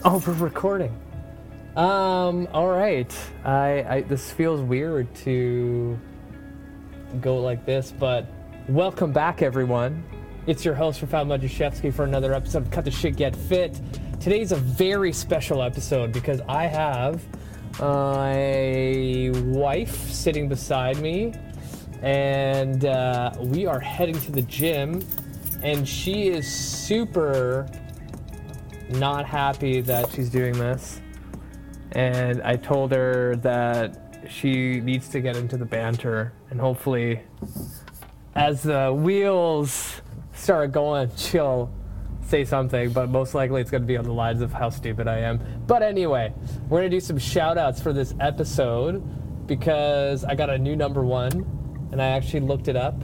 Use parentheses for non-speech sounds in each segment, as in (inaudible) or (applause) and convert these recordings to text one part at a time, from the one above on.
(laughs) Oh, we're recording. Um. All right. I, I. This feels weird to go like this, but welcome back, everyone. It's your host, Rafal Majashevsky, for another episode of Cut the Shit Get Fit. Today's a very special episode because I have a wife sitting beside me, and uh, we are heading to the gym, and she is super not happy that she's doing this. And I told her that she needs to get into the banter, and hopefully, as the wheels start going, (laughs) she'll say something, but most likely it's going to be on the lines of how stupid I am. But anyway, we're going to do some shout outs for this episode because I got a new number one, and I actually looked it up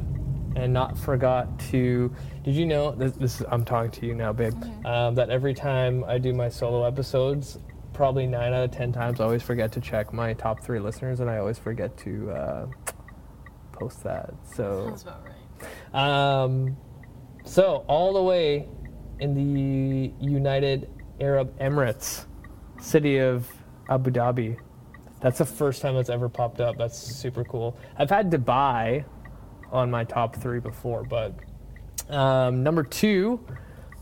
and not forgot to. Did you know this? this I'm talking to you now, babe. Um, that every time I do my solo episodes, probably nine out of ten times, I always forget to check my top three listeners, and I always forget to uh, post that. So, That's about right. um, so all the way in the United Arab Emirates, city of Abu Dhabi. That's the first time it's ever popped up. That's super cool. I've had Dubai on my top three before, but um, number two,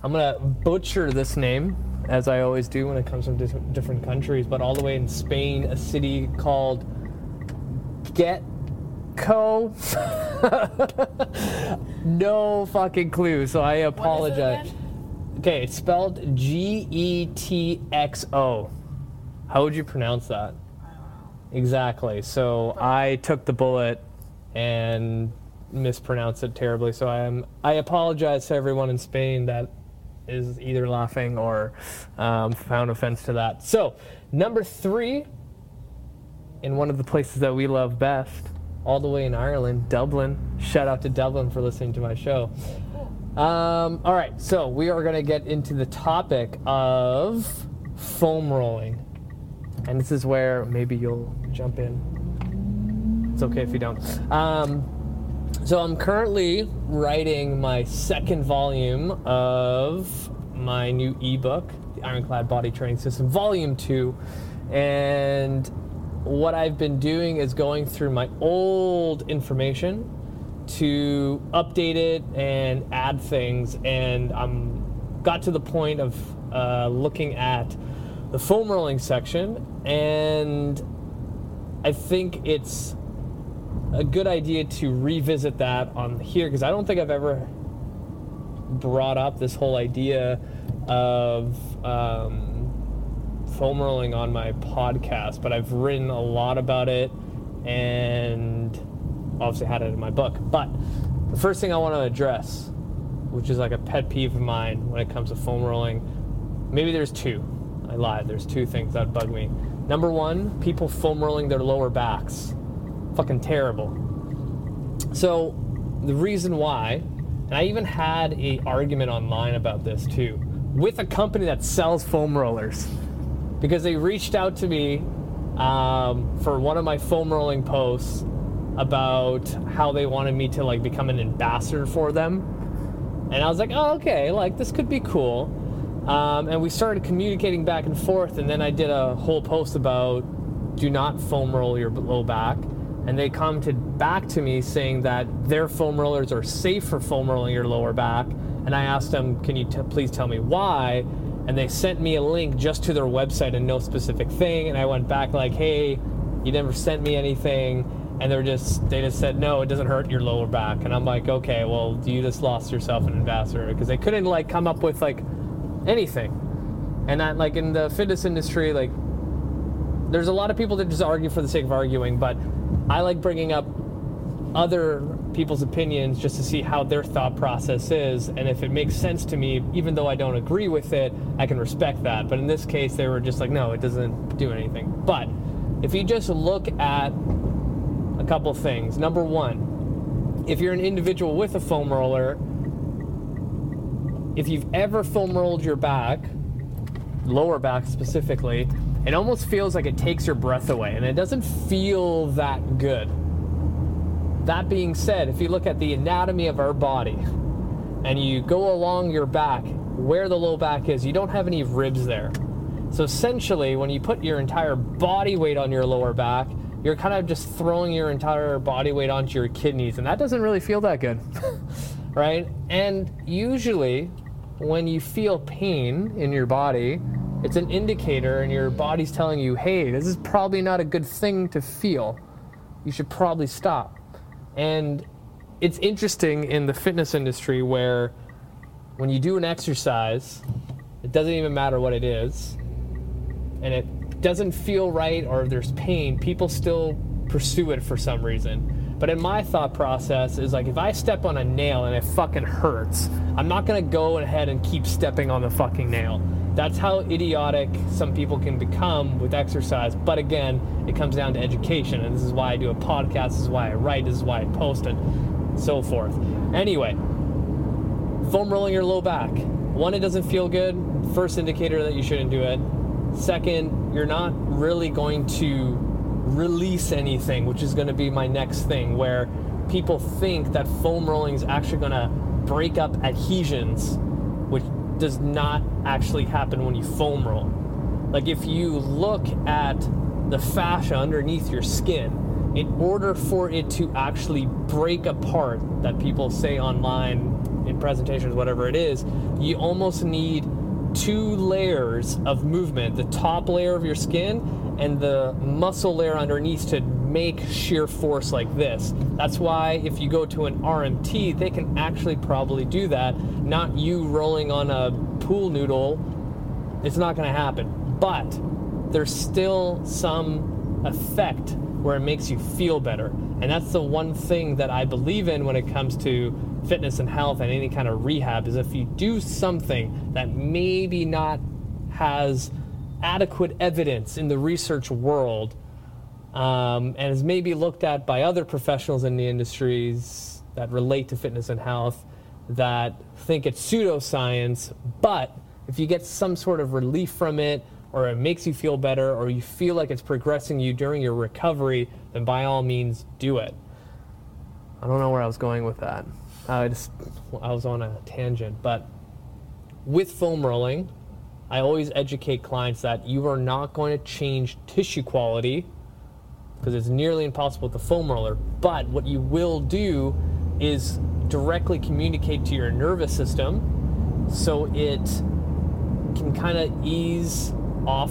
I'm gonna butcher this name as I always do when it comes from different, different countries, but all the way in Spain, a city called Getco. (laughs) no fucking clue, so I apologize. Okay, it's spelled G E T X O. How would you pronounce that? Exactly. So I took the bullet and mispronounced it terribly. So I am. I apologize to everyone in Spain that is either laughing or um, found offense to that. So number three, in one of the places that we love best, all the way in Ireland, Dublin. Shout out to Dublin for listening to my show. Um, all right, so we are going to get into the topic of foam rolling. And this is where maybe you'll jump in. It's okay if you don't. Um, so I'm currently writing my second volume of my new ebook, The Ironclad Body Training System, Volume 2. And what I've been doing is going through my old information to update it and add things. And I'm got to the point of uh, looking at the foam rolling section, and I think it's a good idea to revisit that on here because I don't think I've ever brought up this whole idea of um, foam rolling on my podcast, but I've written a lot about it and obviously had it in my book. But the first thing I want to address, which is like a pet peeve of mine when it comes to foam rolling, maybe there's two. I lied. There's two things that bug me. Number one, people foam rolling their lower backs. Fucking terrible. So the reason why, and I even had a argument online about this too, with a company that sells foam rollers, because they reached out to me um, for one of my foam rolling posts about how they wanted me to like become an ambassador for them, and I was like, oh okay, like this could be cool. Um, and we started communicating back and forth, and then I did a whole post about do not foam roll your low back and they commented back to me saying that their foam rollers are safe for foam rolling your lower back. And I asked them, "Can you t- please tell me why?" And they sent me a link just to their website and no specific thing. And I went back like, "Hey, you never sent me anything." And they're just they just said, "No, it doesn't hurt your lower back." And I'm like, "Okay, well, you just lost yourself an ambassador because they couldn't like come up with like anything." And that like in the fitness industry, like there's a lot of people that just argue for the sake of arguing, but I like bringing up other people's opinions just to see how their thought process is. And if it makes sense to me, even though I don't agree with it, I can respect that. But in this case, they were just like, no, it doesn't do anything. But if you just look at a couple things, number one, if you're an individual with a foam roller, if you've ever foam rolled your back, lower back specifically, it almost feels like it takes your breath away and it doesn't feel that good. That being said, if you look at the anatomy of our body and you go along your back, where the low back is, you don't have any ribs there. So essentially, when you put your entire body weight on your lower back, you're kind of just throwing your entire body weight onto your kidneys, and that doesn't really feel that good, (laughs) right? And usually, when you feel pain in your body, it's an indicator, and your body's telling you, hey, this is probably not a good thing to feel. You should probably stop. And it's interesting in the fitness industry where when you do an exercise, it doesn't even matter what it is, and it doesn't feel right or there's pain, people still pursue it for some reason. But in my thought process is like if I step on a nail and it fucking hurts, I'm not gonna go ahead and keep stepping on the fucking nail. That's how idiotic some people can become with exercise. But again, it comes down to education, and this is why I do a podcast, this is why I write, this is why I post it, so forth. Anyway, foam rolling your low back. One, it doesn't feel good. First indicator that you shouldn't do it. Second, you're not really going to release anything, which is going to be my next thing, where people think that foam rolling is actually going to break up adhesions, does not actually happen when you foam roll. Like if you look at the fascia underneath your skin, in order for it to actually break apart, that people say online in presentations, whatever it is, you almost need two layers of movement the top layer of your skin and the muscle layer underneath to make shear force like this. That's why if you go to an RMT, they can actually probably do that. Not you rolling on a pool noodle, it's not going to happen. But there's still some effect where it makes you feel better. And that's the one thing that I believe in when it comes to fitness and health and any kind of rehab is if you do something that maybe not has adequate evidence in the research world um, and is maybe looked at by other professionals in the industries that relate to fitness and health that think it's pseudoscience, but if you get some sort of relief from it, or it makes you feel better, or you feel like it's progressing you during your recovery, then by all means do it. I don't know where I was going with that. I just I was on a tangent, but with foam rolling, I always educate clients that you are not going to change tissue quality because it's nearly impossible with the foam roller. But what you will do is directly communicate to your nervous system so it can kind of ease off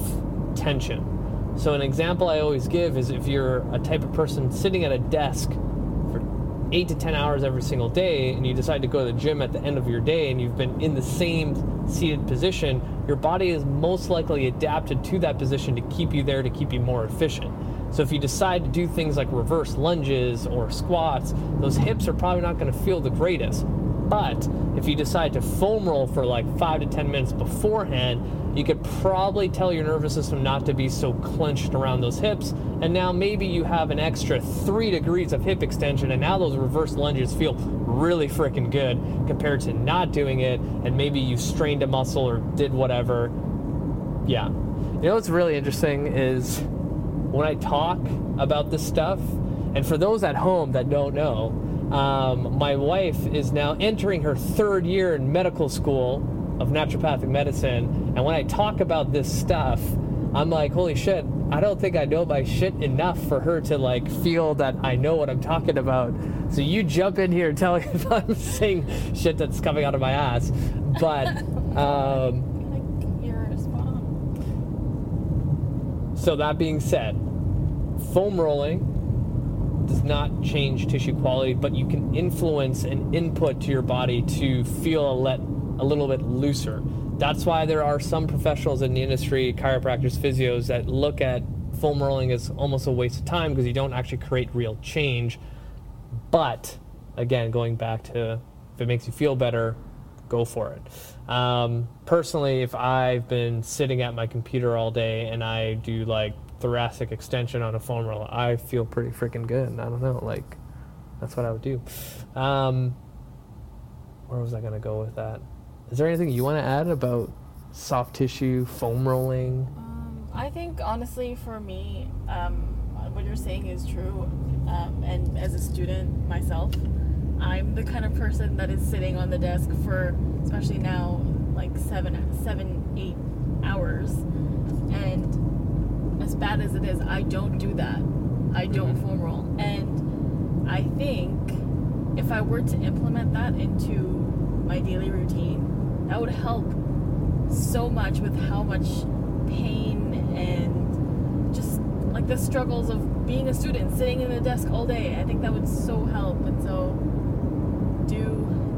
tension. So, an example I always give is if you're a type of person sitting at a desk for eight to 10 hours every single day and you decide to go to the gym at the end of your day and you've been in the same seated position, your body is most likely adapted to that position to keep you there to keep you more efficient. So if you decide to do things like reverse lunges or squats, those hips are probably not going to feel the greatest. But if you decide to foam roll for like five to 10 minutes beforehand, you could probably tell your nervous system not to be so clenched around those hips. And now maybe you have an extra three degrees of hip extension, and now those reverse lunges feel really freaking good compared to not doing it. And maybe you strained a muscle or did whatever. Yeah. You know what's really interesting is when I talk about this stuff, and for those at home that don't know, um, my wife is now entering her third year in medical school of naturopathic medicine. And when I talk about this stuff, I'm like, holy shit, I don't think I know my shit enough for her to like feel that I know what I'm talking about. So you jump in here and tell me (laughs) if I'm saying shit that's coming out of my ass. But (laughs) um, so that being said, foam rolling does not change tissue quality, but you can influence an input to your body to feel a, let, a little bit looser. That's why there are some professionals in the industry, chiropractors, physios, that look at foam rolling as almost a waste of time because you don't actually create real change. But again, going back to if it makes you feel better, go for it. Um, personally, if I've been sitting at my computer all day and I do like thoracic extension on a foam roller, I feel pretty freaking good. I don't know, like that's what I would do. Um, where was I gonna go with that? Is there anything you want to add about soft tissue foam rolling? Um, I think honestly, for me, um, what you're saying is true. Um, and as a student myself, I'm the kind of person that is sitting on the desk for, especially now, like seven, seven, eight hours And as bad as it is, I don't do that. I don't Mhm. foam roll. And I think if I were to implement that into my daily routine, that would help so much with how much pain and just like the struggles of being a student, sitting in the desk all day. I think that would so help. And so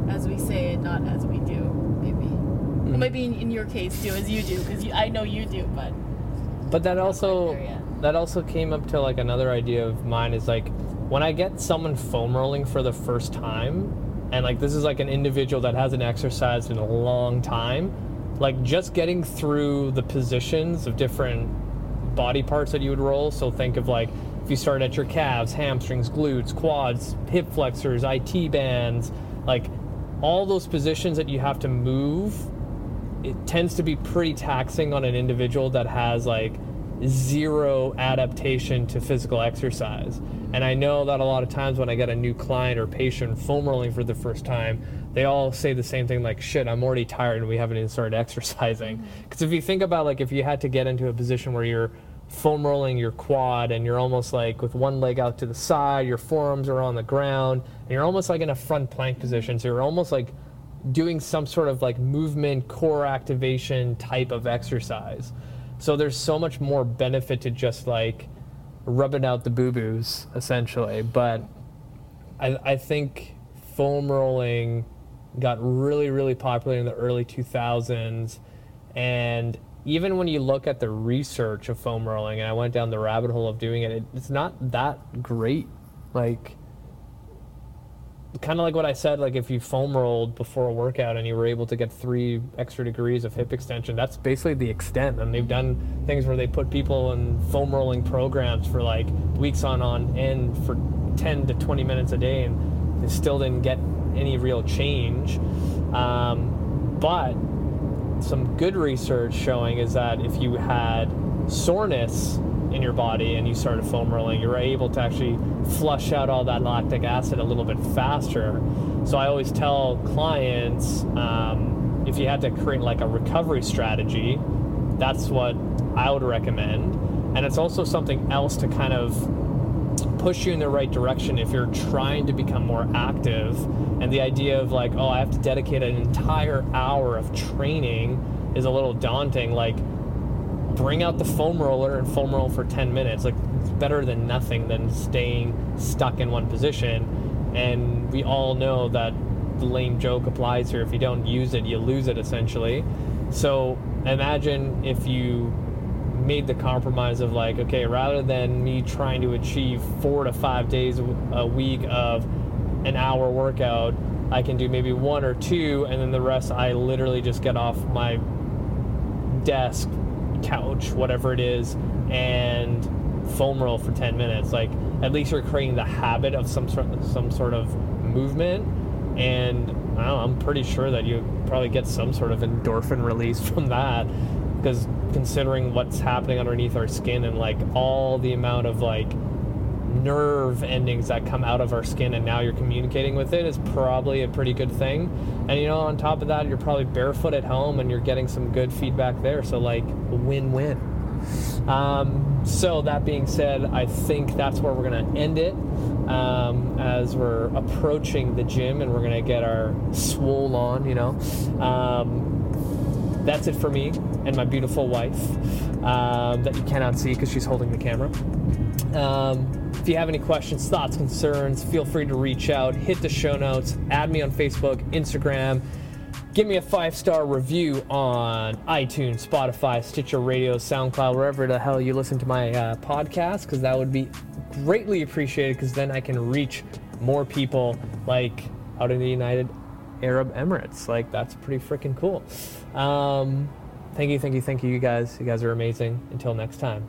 as we say and not as we do, maybe. Well, mm-hmm. maybe in, in your case, do as you do, because I know you do, but But that also that also came up to like another idea of mine is like when I get someone foam rolling for the first time, and like this is like an individual that hasn't exercised in a long time, like just getting through the positions of different body parts that you would roll. So think of like if you start at your calves, hamstrings, glutes, quads, hip flexors, IT bands, like all those positions that you have to move it tends to be pretty taxing on an individual that has like zero adaptation to physical exercise. And I know that a lot of times when I get a new client or patient foam rolling for the first time, they all say the same thing like, shit, I'm already tired and we haven't even started (laughs) exercising. Mm-hmm. Because if you think about like if you had to get into a position where you're foam rolling your quad and you're almost like with one leg out to the side, your forearms are on the ground, and you're almost like in a front plank position. So you're almost like doing some sort of like movement core activation type of exercise. So there's so much more benefit to just like rubbing out the boo boos essentially. But I, I think foam rolling got really, really popular in the early 2000s. And even when you look at the research of foam rolling, and I went down the rabbit hole of doing it, it it's not that great. Like, kind of like what I said, like if you foam rolled before a workout and you were able to get three extra degrees of hip extension, that's basically the extent. And they've done things where they put people in foam rolling programs for like weeks on on end for 10 to 20 minutes a day, and they still didn't get any real change. Um, but some good research showing is that if you had soreness in your body and you started foam rolling, you're able to actually flush out all that lactic acid a little bit faster. So I always tell clients um, if you had to create like a recovery strategy, that's what I would recommend. And it's also something else to kind of push you in the right direction if you're trying to become more active. And the idea of like, oh, I have to dedicate an entire hour of training is a little daunting. Like, bring out the foam roller and foam roll for 10 minutes. Like, it's better than nothing than staying stuck in one position. And we all know that the lame joke applies here. If you don't use it, you lose it essentially. So imagine if you made the compromise of like, okay, rather than me trying to achieve four to five days a week of an hour workout, I can do maybe one or two, and then the rest I literally just get off my desk, couch, whatever it is, and foam roll for 10 minutes. Like, at least you're creating the habit of some sort some sort of movement, and I I'm pretty sure that you probably get some sort of endorphin release (laughs) from that because considering what's happening underneath our skin and like all the amount of like nerve endings that come out of our skin and now you're communicating with it is probably a pretty good thing. And you know on top of that you're probably barefoot at home and you're getting some good feedback there. So like win-win. Um, so that being said i think that's where we're going to end it um, as we're approaching the gym and we're going to get our swole on you know. Um, that's it for me and my beautiful wife um, that you cannot see because she's holding the camera. Um, if you have any questions, thoughts, concerns, feel free to reach out. Hit the show notes. Add me on Facebook, Instagram. Give me a five star review on iTunes, Spotify, Stitcher Radio, SoundCloud, wherever the hell you listen to my uh, podcast, because that would be greatly appreciated. Because then I can reach more people like out in the United Arab Emirates. Like that's pretty freaking cool. Um, thank you, thank you, thank you, you guys. You guys are amazing. Until next time.